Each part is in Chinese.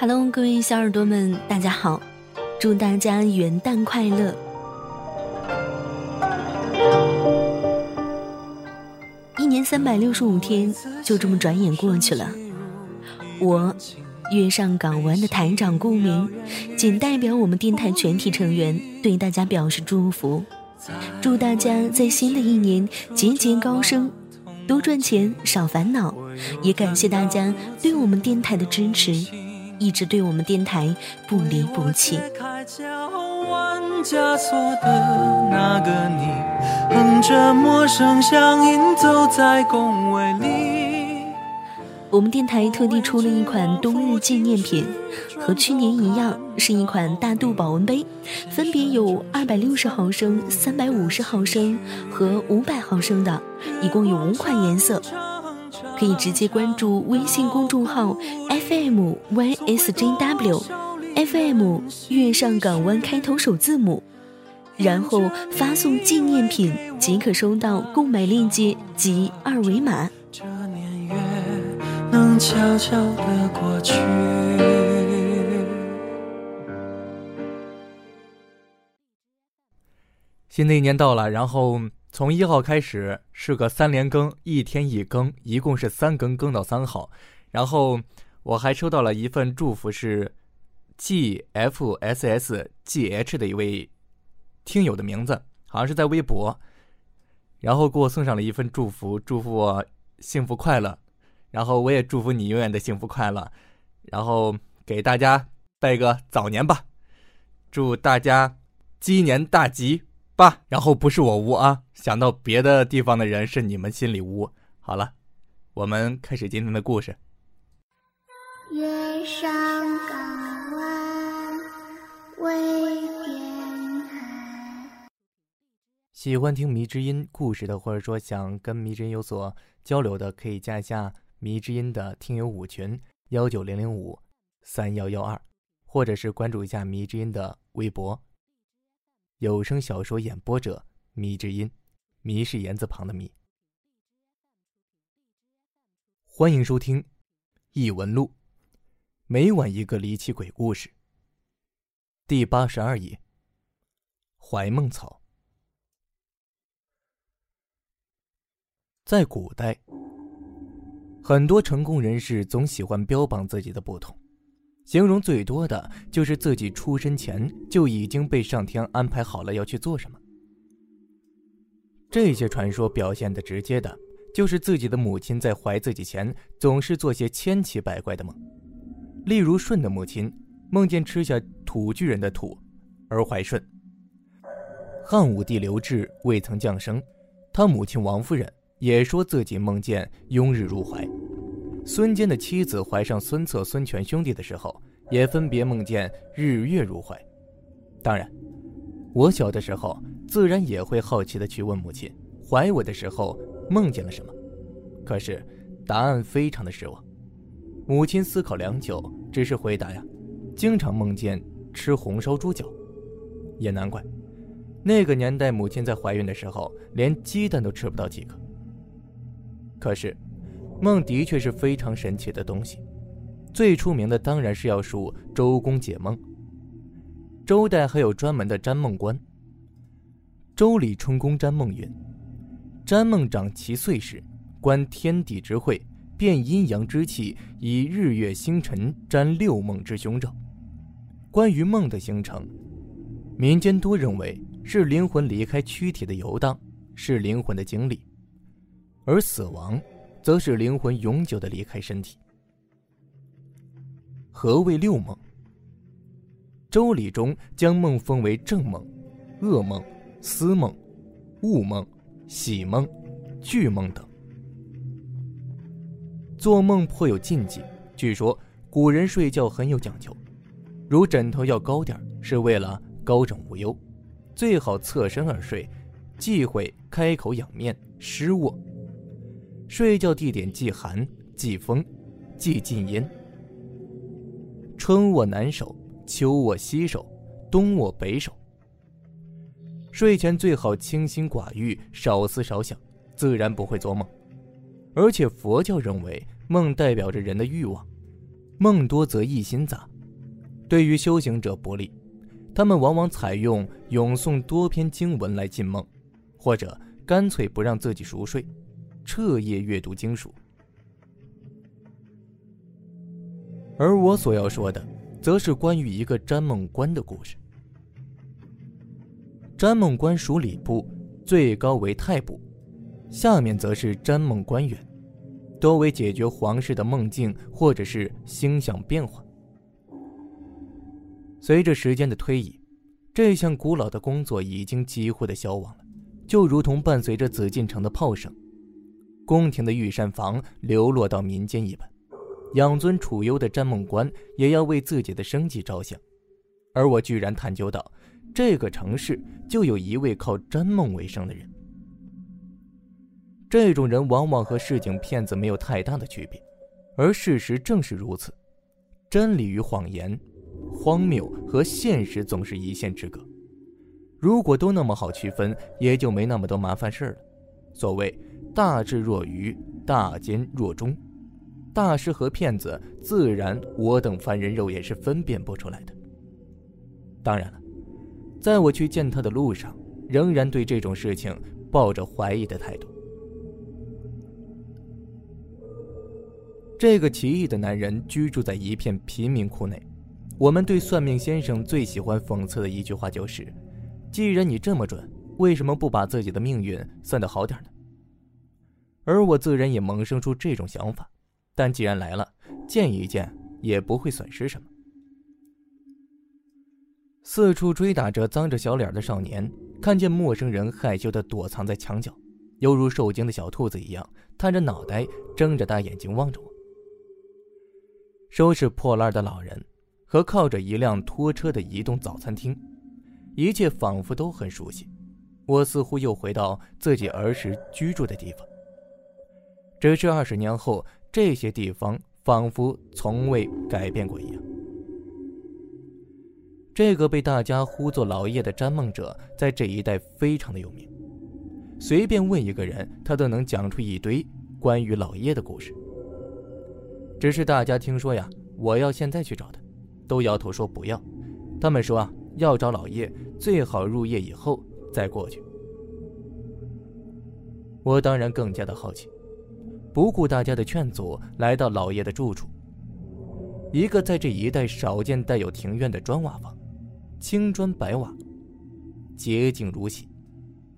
Hello，各位小耳朵们，大家好！祝大家元旦快乐！一年三百六十五天，就这么转眼过去了。我，月上港湾的台长顾明，仅代表我们电台全体成员，对大家表示祝福，祝大家在新的一年节节高升，多赚钱，少烦恼。也感谢大家对我们电台的支持。一直对我们电台不离不弃。我们电台特地出了一款冬日纪念品，和去年一样，是一款大肚保温杯，分别有二百六十毫升、三百五十毫升和五百毫升的，一共有五款颜色。可以直接关注微信公众号 FM YSJW，FM 月上港湾开头首字母，然后发送纪念品即可收到购买链接及二维码。新的一年到了，然后。从一号开始是个三连更，一天一更，一共是三更，更到三号。然后我还收到了一份祝福，是 G F S S G H 的一位听友的名字，好像是在微博，然后给我送上了一份祝福，祝福我幸福快乐。然后我也祝福你永远的幸福快乐。然后给大家拜个早年吧，祝大家鸡年大吉。吧，然后不是我污啊，想到别的地方的人是你们心里污。好了，我们开始今天的故事。喜欢听迷之音故事的，或者说想跟迷之音有所交流的，可以加一下迷之音的听友五群幺九零零五三幺幺二，或者是关注一下迷之音的微博。有声小说演播者：迷之音，迷是言字旁的迷。欢迎收听《异闻录》，每晚一个离奇鬼故事。第八十二页。怀梦草。在古代，很多成功人士总喜欢标榜自己的不同。形容最多的就是自己出生前就已经被上天安排好了要去做什么。这些传说表现的直接的，就是自己的母亲在怀自己前总是做些千奇百怪的梦。例如舜的母亲梦见吃下土巨人的土，而怀舜。汉武帝刘志未曾降生，他母亲王夫人也说自己梦见拥日入怀。孙坚的妻子怀上孙策、孙权兄弟的时候，也分别梦见日月如怀。当然，我小的时候自然也会好奇的去问母亲，怀我的时候梦见了什么。可是答案非常的失望。母亲思考良久，只是回答呀：“经常梦见吃红烧猪脚。”也难怪，那个年代母亲在怀孕的时候连鸡蛋都吃不到几个。可是。梦的确是非常神奇的东西，最出名的当然是要数周公解梦。周代还有专门的占梦官。周礼春宫占梦云：占梦长其岁时，观天地之会，辨阴阳之气，以日月星辰占六梦之凶兆。关于梦的形成，民间多认为是灵魂离开躯体的游荡，是灵魂的经历，而死亡。则是灵魂永久的离开身体。何谓六梦？周礼中将梦分为正梦、噩梦、思梦、悟梦、喜梦、惧梦等。做梦颇有禁忌，据说古人睡觉很有讲究，如枕头要高点是为了高枕无忧，最好侧身而睡，忌讳开口仰面、失卧。睡觉地点忌寒、忌风、忌禁烟。春卧南首，秋卧西首，冬卧北首。睡前最好清心寡欲，少思少想，自然不会做梦。而且佛教认为梦代表着人的欲望，梦多则一心杂，对于修行者不利。他们往往采用咏诵多篇经文来进梦，或者干脆不让自己熟睡，彻夜阅读经书。而我所要说的，则是关于一个占梦官的故事。占梦官属礼部，最高为太部，下面则是占梦官员，多为解决皇室的梦境或者是星象变化。随着时间的推移，这项古老的工作已经几乎的消亡了，就如同伴随着紫禁城的炮声，宫廷的御膳房流落到民间一般。养尊处优的詹梦官也要为自己的生计着想，而我居然探究到，这个城市就有一位靠占梦为生的人。这种人往往和市井骗子没有太大的区别，而事实正是如此，真理与谎言。荒谬和现实总是一线之隔。如果都那么好区分，也就没那么多麻烦事了。所谓大智若愚，大奸若忠，大师和骗子，自然我等凡人肉眼是分辨不出来的。当然了，在我去见他的路上，仍然对这种事情抱着怀疑的态度。这个奇异的男人居住在一片贫民窟内。我们对算命先生最喜欢讽刺的一句话就是：“既然你这么准，为什么不把自己的命运算得好点呢？”而我自然也萌生出这种想法，但既然来了，见一见也不会损失什么。四处追打着脏着小脸的少年，看见陌生人害羞的躲藏在墙角，犹如受惊的小兔子一样，探着脑袋，睁着大眼睛望着我。收拾破烂的老人。和靠着一辆拖车的移动早餐厅，一切仿佛都很熟悉。我似乎又回到自己儿时居住的地方。只是二十年后，这些地方仿佛从未改变过一样。这个被大家呼作老叶的占梦者，在这一带非常的有名。随便问一个人，他都能讲出一堆关于老叶的故事。只是大家听说呀，我要现在去找他。都摇头说不要，他们说啊，要找老叶最好入夜以后再过去。我当然更加的好奇，不顾大家的劝阻，来到老爷的住处。一个在这一带少见带有庭院的砖瓦房，青砖白瓦，洁净如洗，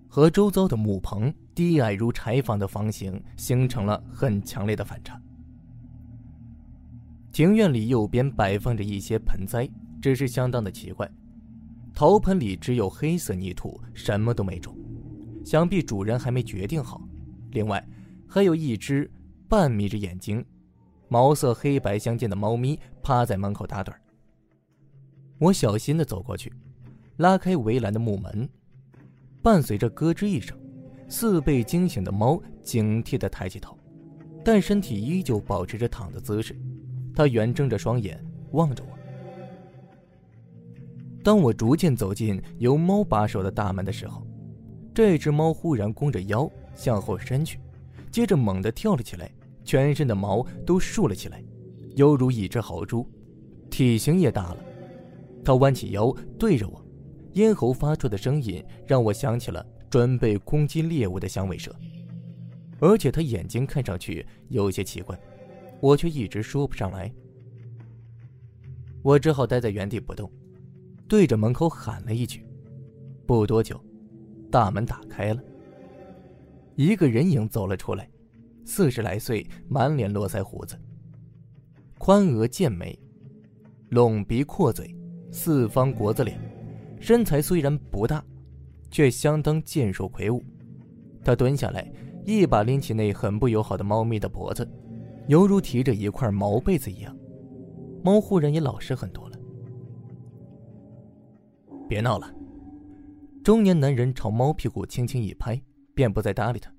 和周遭的木棚低矮如柴房的房型形成了很强烈的反差。庭院里右边摆放着一些盆栽，只是相当的奇怪。陶盆里只有黑色泥土，什么都没种，想必主人还没决定好。另外，还有一只半眯着眼睛、毛色黑白相间的猫咪趴在门口打盹我小心的走过去，拉开围栏的木门，伴随着咯吱一声，似被惊醒的猫警惕的抬起头，但身体依旧保持着躺的姿势。它圆睁着双眼望着我。当我逐渐走进由猫把守的大门的时候，这只猫忽然弓着腰向后伸去，接着猛地跳了起来，全身的毛都竖了起来，犹如一只豪猪，体型也大了。他弯起腰对着我，咽喉发出的声音让我想起了准备攻击猎物的响尾蛇，而且他眼睛看上去有些奇怪。我却一直说不上来，我只好待在原地不动，对着门口喊了一句。不多久，大门打开了，一个人影走了出来，四十来岁，满脸络腮胡子，宽额剑眉，拢鼻阔嘴，四方国字脸，身材虽然不大，却相当健硕魁梧。他蹲下来，一把拎起那很不友好的猫咪的脖子。犹如提着一块毛被子一样，猫忽然也老实很多了。别闹了！中年男人朝猫屁股轻轻一拍，便不再搭理他。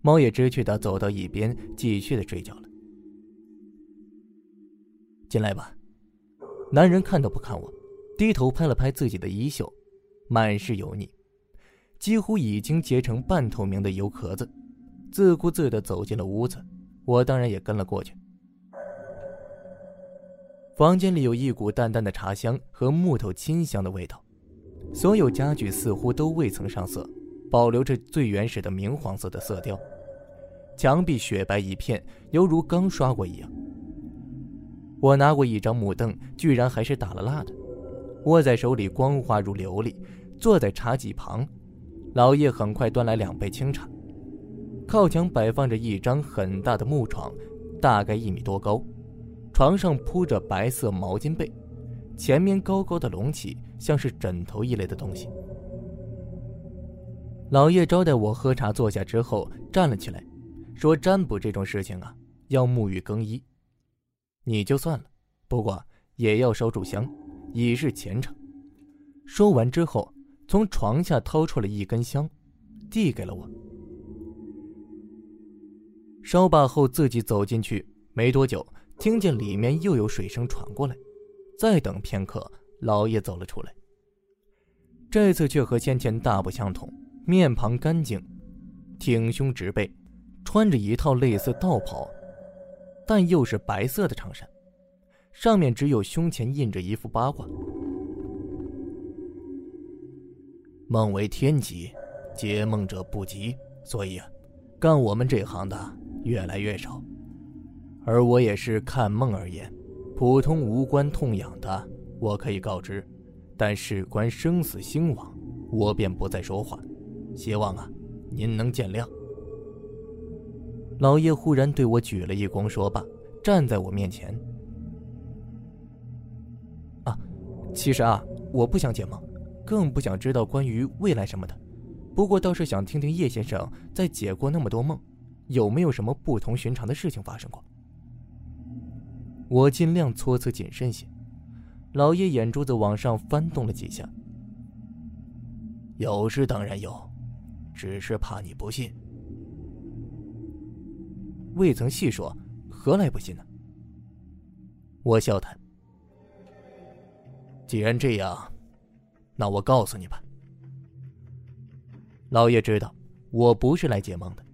猫也知趣的走到一边，继续的睡觉了。进来吧。男人看都不看我，低头拍了拍自己的衣袖，满是油腻，几乎已经结成半透明的油壳子，自顾自的走进了屋子。我当然也跟了过去。房间里有一股淡淡的茶香和木头清香的味道，所有家具似乎都未曾上色，保留着最原始的明黄色的色调。墙壁雪白一片，犹如刚刷过一样。我拿过一张木凳，居然还是打了蜡的，握在手里光滑如琉璃。坐在茶几旁，老叶很快端来两杯清茶。靠墙摆放着一张很大的木床，大概一米多高，床上铺着白色毛巾被，前面高高的隆起，像是枕头一类的东西。老叶招待我喝茶，坐下之后站了起来。说占卜这种事情啊，要沐浴更衣，你就算了，不过也要烧炷香，以示虔诚。说完之后，从床下掏出了一根香，递给了我。烧罢后，自己走进去，没多久，听见里面又有水声传过来。再等片刻，老爷走了出来。这次却和先前大不相同，面庞干净，挺胸直背。穿着一套类似道袍，但又是白色的长衫，上面只有胸前印着一副八卦。梦为天机，解梦者不及，所以啊，干我们这行的越来越少。而我也是看梦而言，普通无关痛痒的，我可以告知，但事关生死兴亡，我便不再说话。希望啊，您能见谅。老叶忽然对我举了一躬，说罢，站在我面前。啊，其实啊，我不想解梦，更不想知道关于未来什么的。不过倒是想听听叶先生在解过那么多梦，有没有什么不同寻常的事情发生过。我尽量措辞谨慎些。老叶眼珠子往上翻动了几下。有事当然有，只是怕你不信。未曾细说，何来不信呢？我笑谈。既然这样，那我告诉你吧。老爷知道我不是来解梦的，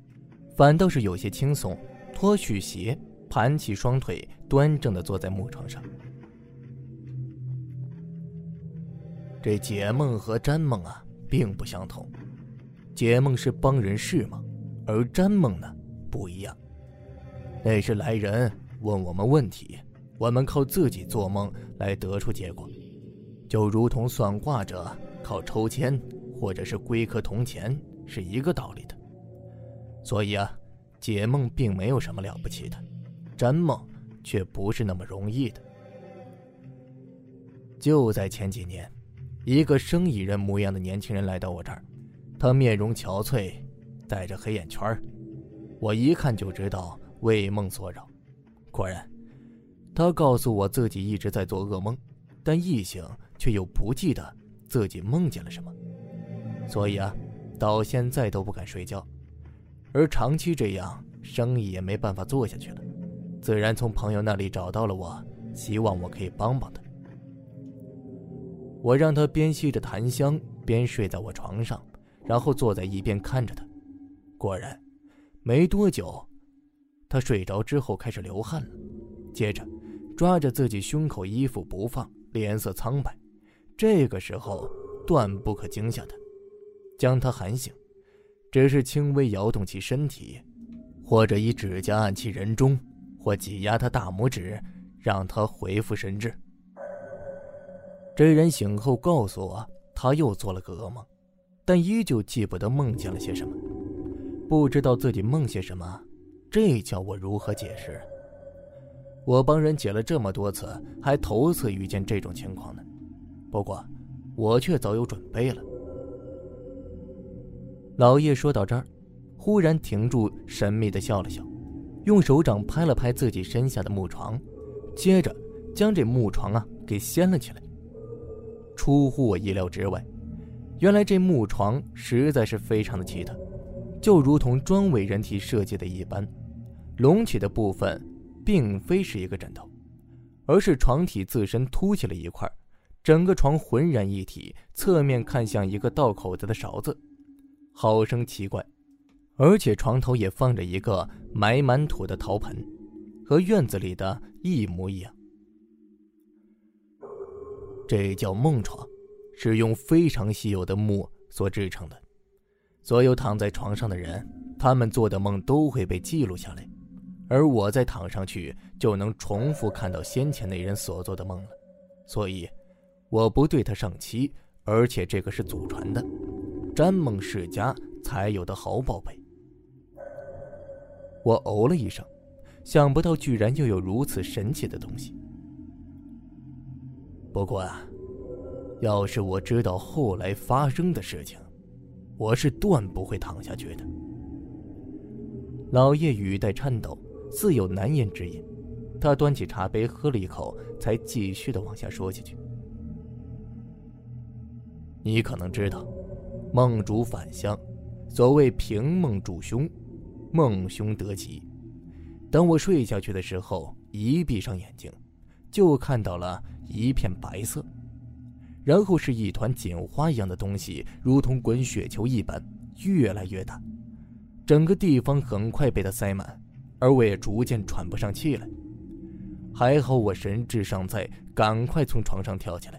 反倒是有些轻松，脱去鞋，盘起双腿，端正的坐在木床上。这解梦和占梦啊，并不相同。解梦是帮人释梦，而占梦呢，不一样。那是来人问我们问题，我们靠自己做梦来得出结果，就如同算卦者靠抽签或者是龟壳铜钱是一个道理的。所以啊，解梦并没有什么了不起的，占梦却不是那么容易的。就在前几年，一个生意人模样的年轻人来到我这儿，他面容憔悴，带着黑眼圈我一看就知道。为梦所扰，果然，他告诉我自己一直在做噩梦，但一醒却又不记得自己梦见了什么，所以啊，到现在都不敢睡觉，而长期这样，生意也没办法做下去了，自然从朋友那里找到了我，希望我可以帮帮他。我让他边吸着檀香边睡在我床上，然后坐在一边看着他，果然，没多久。他睡着之后开始流汗了，接着抓着自己胸口衣服不放，脸色苍白。这个时候断不可惊吓他，将他喊醒，只是轻微摇动其身体，或者以指甲按其人中，或挤压他大拇指，让他恢复神智。这人醒后告诉我，他又做了个噩梦，但依旧记不得梦见了些什么，不知道自己梦些什么。这叫我如何解释？我帮人解了这么多次，还头次遇见这种情况呢。不过，我却早有准备了。老叶说到这儿，忽然停住，神秘的笑了笑，用手掌拍了拍自己身下的木床，接着将这木床啊给掀了起来。出乎我意料之外，原来这木床实在是非常的奇特。就如同专为人体设计的一般，隆起的部分并非是一个枕头，而是床体自身凸起了一块，整个床浑然一体，侧面看向一个倒口子的勺子，好生奇怪。而且床头也放着一个埋满土的陶盆，和院子里的一模一样。这叫梦床，是用非常稀有的木所制成的。所有躺在床上的人，他们做的梦都会被记录下来，而我再躺上去就能重复看到先前那人所做的梦了。所以，我不对他上漆，而且这个是祖传的，詹梦世家才有的好宝贝。我哦了一声，想不到居然又有如此神奇的东西。不过啊，要是我知道后来发生的事情，我是断不会躺下去的。老叶语带颤抖，似有难言之隐。他端起茶杯喝了一口，才继续的往下说下去。你可能知道，梦主返乡，所谓平梦主凶，梦凶得吉。等我睡下去的时候，一闭上眼睛，就看到了一片白色，然后是一团锦花一样的东西，如同滚雪球一般，越来越大。整个地方很快被它塞满，而我也逐渐喘不上气来。还好我神智尚在，赶快从床上跳起来。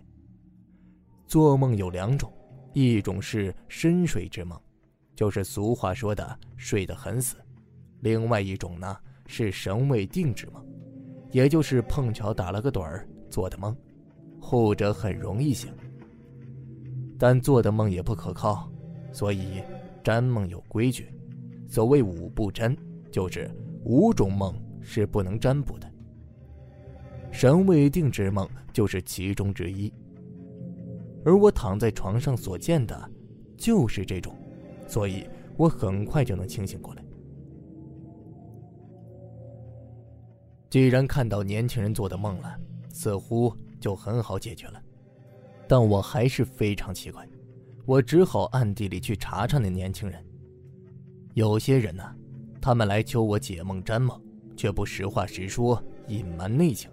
做梦有两种，一种是深睡之梦，就是俗话说的睡得很死；另外一种呢是神未定之梦，也就是碰巧打了个盹儿做的梦。后者很容易醒，但做的梦也不可靠，所以占梦有规矩。所谓五不占，就是五种梦是不能占卜的。神未定之梦就是其中之一。而我躺在床上所见的，就是这种，所以我很快就能清醒过来。既然看到年轻人做的梦了，似乎就很好解决了。但我还是非常奇怪，我只好暗地里去查查那年轻人。有些人呢，他们来求我解梦占梦，却不实话实说，隐瞒内情，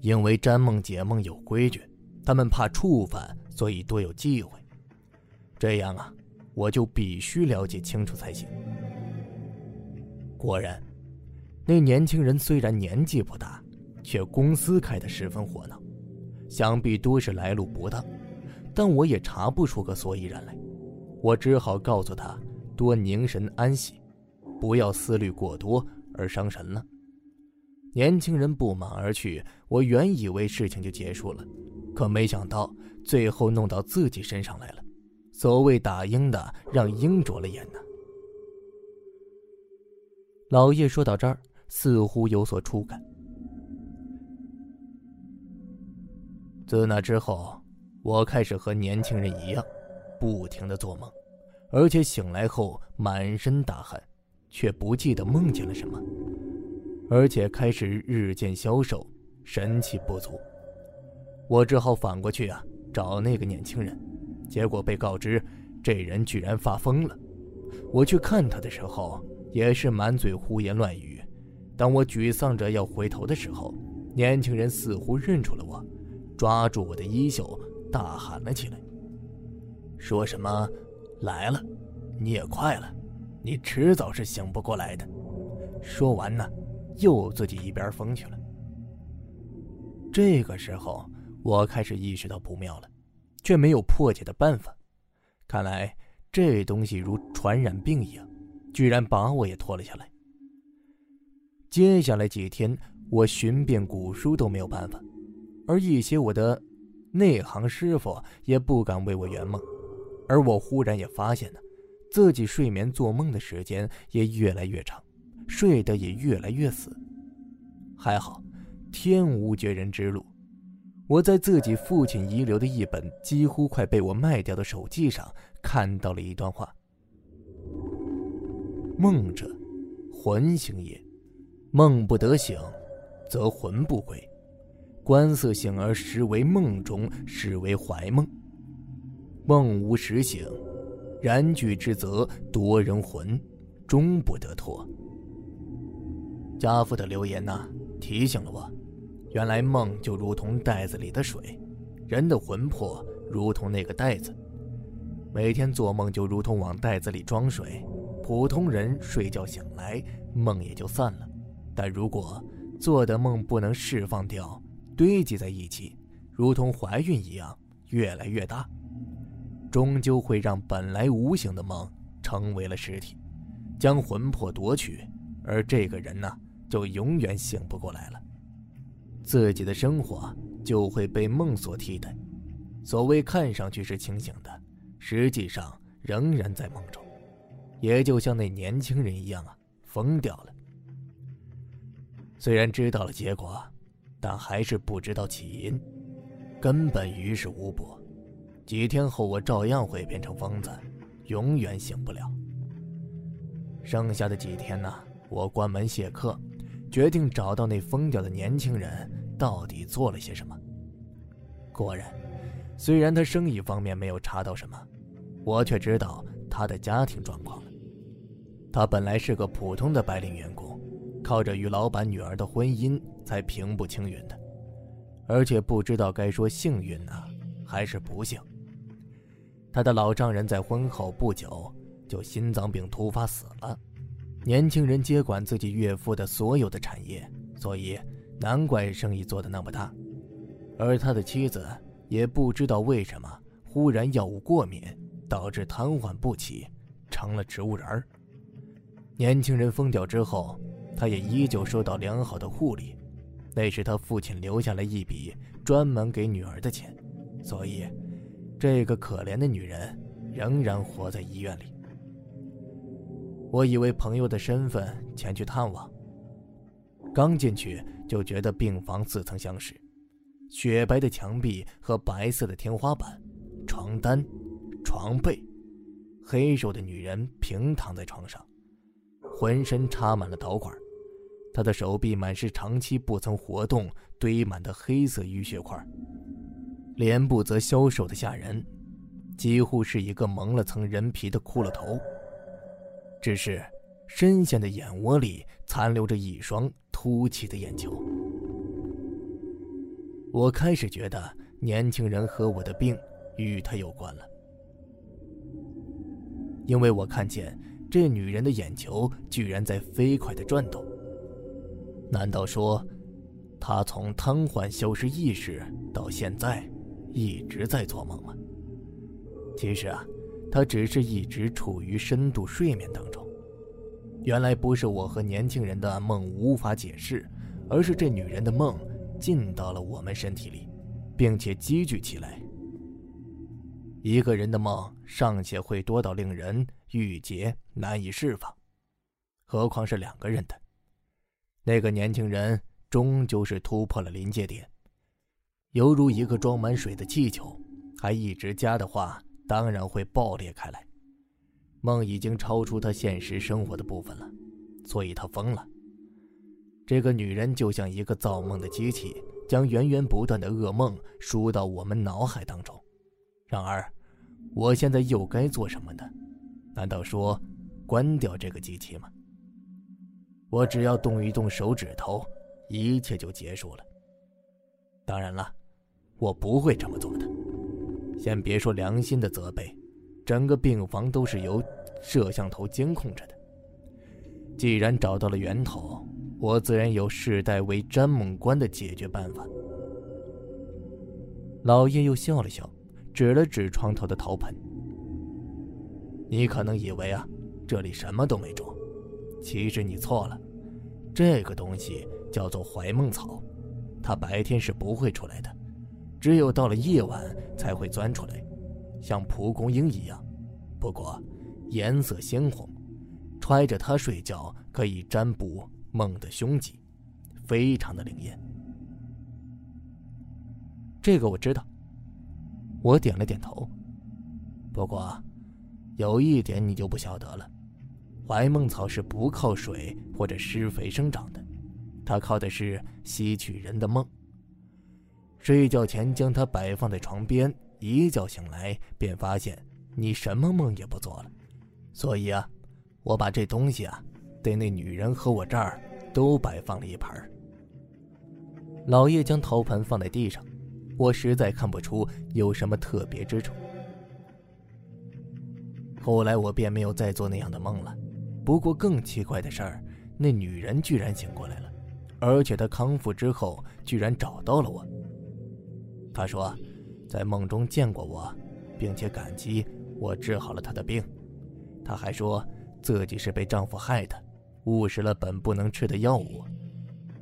因为占梦解梦有规矩，他们怕触犯，所以多有忌讳。这样啊，我就必须了解清楚才行。果然，那年轻人虽然年纪不大，却公司开得十分火闹，想必多是来路不当，但我也查不出个所以然来，我只好告诉他。多凝神安息，不要思虑过多而伤神了。年轻人不满而去。我原以为事情就结束了，可没想到最后弄到自己身上来了。所谓打鹰的，让鹰啄了眼呢。老叶说到这儿，似乎有所触感。自那之后，我开始和年轻人一样，不停的做梦。而且醒来后满身大汗，却不记得梦见了什么，而且开始日渐消瘦，神气不足。我只好反过去啊找那个年轻人，结果被告知这人居然发疯了。我去看他的时候，也是满嘴胡言乱语。当我沮丧着要回头的时候，年轻人似乎认出了我，抓住我的衣袖，大喊了起来，说什么。来了，你也快了，你迟早是醒不过来的。说完呢，又自己一边疯去了。这个时候，我开始意识到不妙了，却没有破解的办法。看来这东西如传染病一样，居然把我也拖了下来。接下来几天，我寻遍古书都没有办法，而一些我的内行师傅也不敢为我圆梦。而我忽然也发现呢，自己睡眠做梦的时间也越来越长，睡得也越来越死。还好，天无绝人之路。我在自己父亲遗留的一本几乎快被我卖掉的手记上看到了一段话：“梦者，魂行也。梦不得醒，则魂不归。观色醒而实为梦中，实为怀梦。”梦无实醒，然具之则夺人魂，终不得脱。家父的留言呢，提醒了我，原来梦就如同袋子里的水，人的魂魄如同那个袋子，每天做梦就如同往袋子里装水。普通人睡觉醒来，梦也就散了，但如果做的梦不能释放掉，堆积在一起，如同怀孕一样越来越大，终究会让本来无形的梦成为了实体，将魂魄夺取，而这个人呢，就永远醒不过来了。自己的生活就会被梦所替代。所谓看上去是清醒的，实际上仍然在梦中，也就像那年轻人一样啊，疯掉了。虽然知道了结果，但还是不知道起因，根本于事无补。几天后，我照样会变成疯子，永远醒不了。剩下的几天呢，我关门谢客，决定找到那疯掉的年轻人到底做了些什么。果然。虽然他生意方面没有查到什么，我却知道他的家庭状况了。他本来是个普通的白领员工，靠着与老板女儿的婚姻才平步青云的，而且不知道该说幸运呢，还是不幸。他的老丈人在婚后不久就心脏病突发死了，年轻人接管自己岳父的所有的产业，所以难怪生意做得那么大。而他的妻子。也不知道为什么忽然药物过敏，导致瘫痪不起，成了植物人儿。年轻人疯掉之后，他也依旧受到良好的护理，那是他父亲留下了一笔专门给女儿的钱，所以这个可怜的女人仍然活在医院里。我以为朋友的身份前去探望，刚进去就觉得病房似曾相识。雪白的墙壁和白色的天花板，床单、床被，黑瘦的女人平躺在床上，浑身插满了导管，他的手臂满是长期不曾活动堆满的黑色淤血块，脸部则消瘦的吓人，几乎是一个蒙了层人皮的骷髅头。只是深陷的眼窝里残留着一双凸起的眼球。我开始觉得年轻人和我的病与他有关了，因为我看见这女人的眼球居然在飞快的转动。难道说，他从瘫痪、消失意识到现在一直在做梦吗？其实啊，他只是一直处于深度睡眠当中。原来不是我和年轻人的梦无法解释，而是这女人的梦。进到了我们身体里，并且积聚起来。一个人的梦尚且会多到令人郁结难以释放，何况是两个人的？那个年轻人终究是突破了临界点，犹如一个装满水的气球，还一直加的话，当然会爆裂开来。梦已经超出他现实生活的部分了，所以他疯了。这个女人就像一个造梦的机器，将源源不断的噩梦输到我们脑海当中。然而，我现在又该做什么呢？难道说关掉这个机器吗？我只要动一动手指头，一切就结束了。当然了，我不会这么做的。先别说良心的责备，整个病房都是由摄像头监控着的。既然找到了源头。我自然有世代为詹猛官的解决办法。老叶又笑了笑，指了指床头的陶盆。你可能以为啊，这里什么都没装，其实你错了。这个东西叫做怀梦草，它白天是不会出来的，只有到了夜晚才会钻出来，像蒲公英一样。不过，颜色鲜红，揣着它睡觉可以占卜。梦的凶吉，非常的灵验。这个我知道。我点了点头。不过，有一点你就不晓得了：怀梦草是不靠水或者施肥生长的，它靠的是吸取人的梦。睡觉前将它摆放在床边，一觉醒来便发现你什么梦也不做了。所以啊，我把这东西啊。对那女人和我这儿都摆放了一盘。老叶将陶盆放在地上，我实在看不出有什么特别之处。后来我便没有再做那样的梦了。不过更奇怪的事儿，那女人居然醒过来了，而且她康复之后居然找到了我。她说，在梦中见过我，并且感激我治好了她的病。她还说自己是被丈夫害的，误食了本不能吃的药物。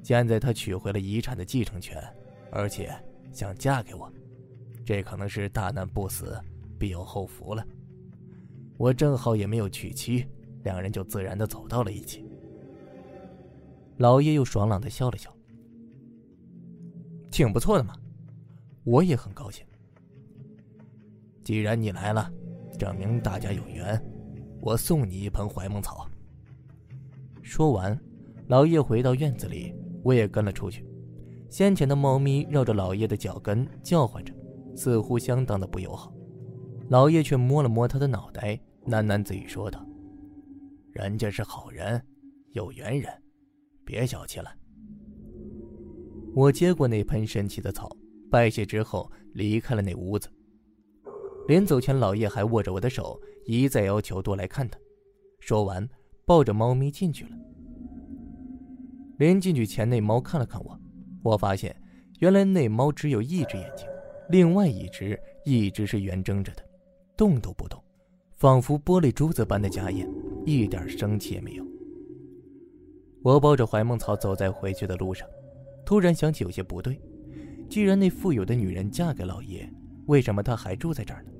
现在她取回了遗产的继承权，而且想嫁给我。这可能是大难不死，必有后福了。我正好也没有娶妻，两人就自然的走到了一起。老爷又爽朗的笑了笑，挺不错的嘛，我也很高兴。既然你来了，证明大家有缘，我送你一盆槐梦草。说完，老爷回到院子里，我也跟了出去。先前的猫咪绕着老爷的脚跟叫唤着，似乎相当的不友好。老爷却摸了摸他的脑袋。喃喃自语说道：“人家是好人，有缘人，别小气了。”我接过那盆神奇的草，拜谢之后离开了那屋子。临走前，老叶还握着我的手，一再要求多来看他。说完，抱着猫咪进去了。临进去前，那猫看了看我，我发现原来那猫只有一只眼睛，另外一只一直是圆睁着的，动都不动。仿佛玻璃珠子般的假眼，一点生气也没有。我抱着怀梦草走在回去的路上，突然想起有些不对。既然那富有的女人嫁给老爷，为什么她还住在这儿呢？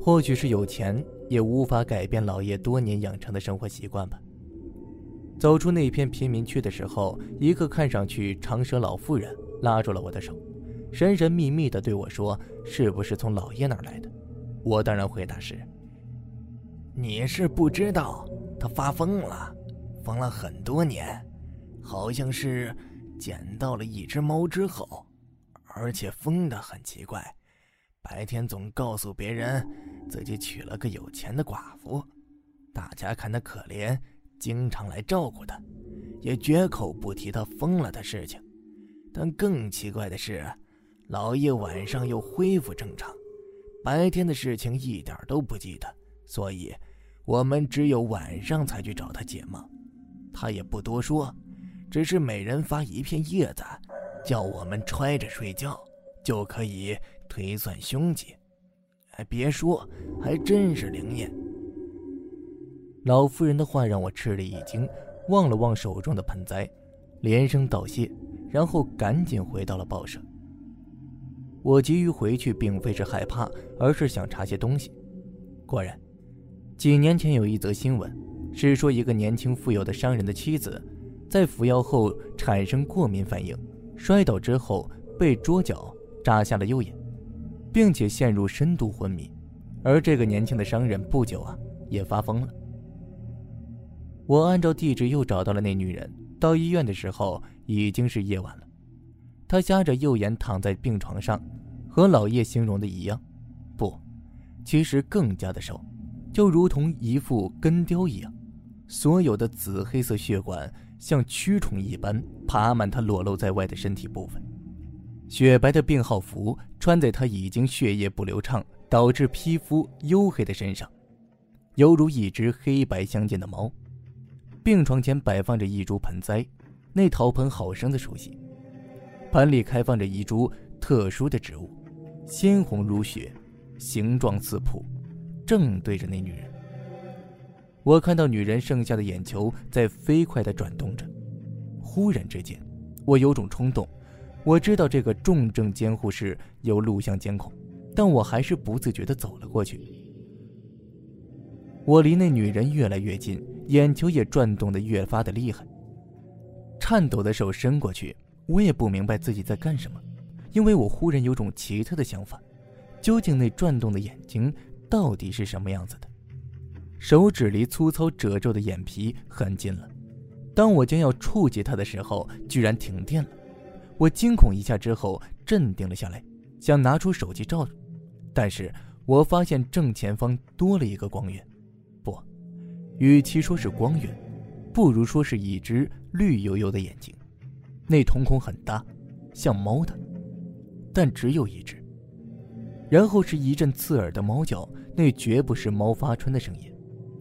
或许是有钱也无法改变老爷多年养成的生活习惯吧。走出那片贫民区的时候，一个看上去长舌老妇人拉住了我的手，神神秘秘地对我说：“是不是从老爷那儿来的？”我当然回答是。你是不知道，他发疯了，疯了很多年，好像是捡到了一只猫之后，而且疯的很奇怪，白天总告诉别人自己娶了个有钱的寡妇，大家看他可怜，经常来照顾他，也绝口不提他疯了的事情。但更奇怪的是，老爷晚上又恢复正常，白天的事情一点都不记得。所以，我们只有晚上才去找他解梦。他也不多说，只是每人发一片叶子，叫我们揣着睡觉，就可以推算凶吉。哎，别说，还真是灵验。老妇人的话让我吃了一惊，望了望手中的盆栽，连声道谢，然后赶紧回到了报社。我急于回去，并非是害怕，而是想查些东西。果然。几年前有一则新闻，是说一个年轻富有的商人的妻子，在服药后产生过敏反应，摔倒之后被桌角扎下了右眼，并且陷入深度昏迷。而这个年轻的商人不久啊也发疯了。我按照地址又找到了那女人，到医院的时候已经是夜晚了。她夹着右眼躺在病床上，和老叶形容的一样，不，其实更加的瘦。就如同一副根雕一样，所有的紫黑色血管像蛆虫一般爬满他裸露在外的身体部分，雪白的病号服穿在他已经血液不流畅导致皮肤黝黑的身上，犹如一只黑白相间的猫。病床前摆放着一株盆栽，那陶盆好生的熟悉，盆里开放着一株特殊的植物，鲜红如血，形状似谱。正对着那女人，我看到女人剩下的眼球在飞快地转动着。忽然之间，我有种冲动，我知道这个重症监护室有录像监控，但我还是不自觉地走了过去。我离那女人越来越近，眼球也转动得越发的厉害。颤抖的手伸过去，我也不明白自己在干什么，因为我忽然有种奇特的想法：究竟那转动的眼睛？到底是什么样子的？手指离粗糙褶皱的眼皮很近了。当我将要触及它的时候，居然停电了。我惊恐一下之后，镇定了下来，想拿出手机照，但是我发现正前方多了一个光源。不，与其说是光源，不如说是一只绿油油的眼睛。那瞳孔很大，像猫的，但只有一只。然后是一阵刺耳的猫叫，那绝不是猫发春的声音，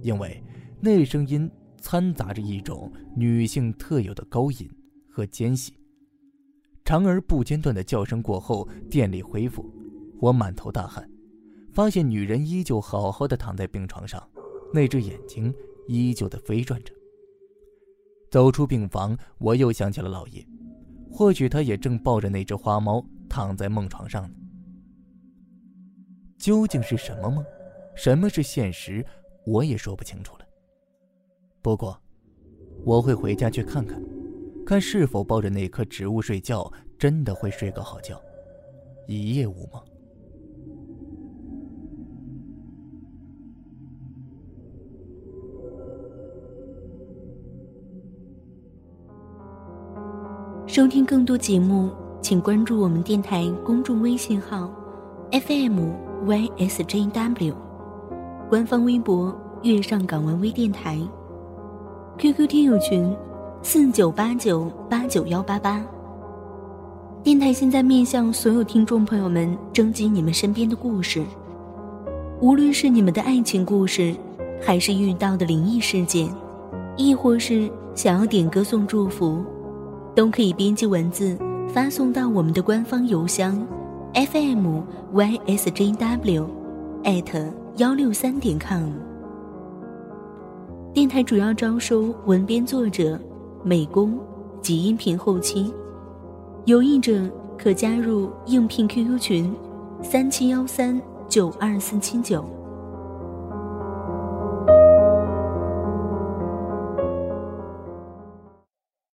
因为那声音掺杂着一种女性特有的高音和尖细。长而不间断的叫声过后，电力恢复，我满头大汗，发现女人依旧好好的躺在病床上，那只眼睛依旧的飞转着。走出病房，我又想起了老爷，或许他也正抱着那只花猫躺在梦床上呢。究竟是什么梦？什么是现实？我也说不清楚了。不过，我会回家去看看，看是否抱着那棵植物睡觉，真的会睡个好觉，一夜无梦。收听更多节目，请关注我们电台公众微信号：FMYSJW，官方微博“月上港湾微电台 ”，QQ 听友群：四九八九八九幺八八。电台现在面向所有听众朋友们征集你们身边的故事，无论是你们的爱情故事，还是遇到的灵异事件，亦或是想要点歌送祝福。都可以编辑文字发送到我们的官方邮箱，fmysjw，艾特幺六三点 com。电台主要招收文编作者、美工及音频后期，有意者可加入应聘 QQ 群：三七幺三九二四七九。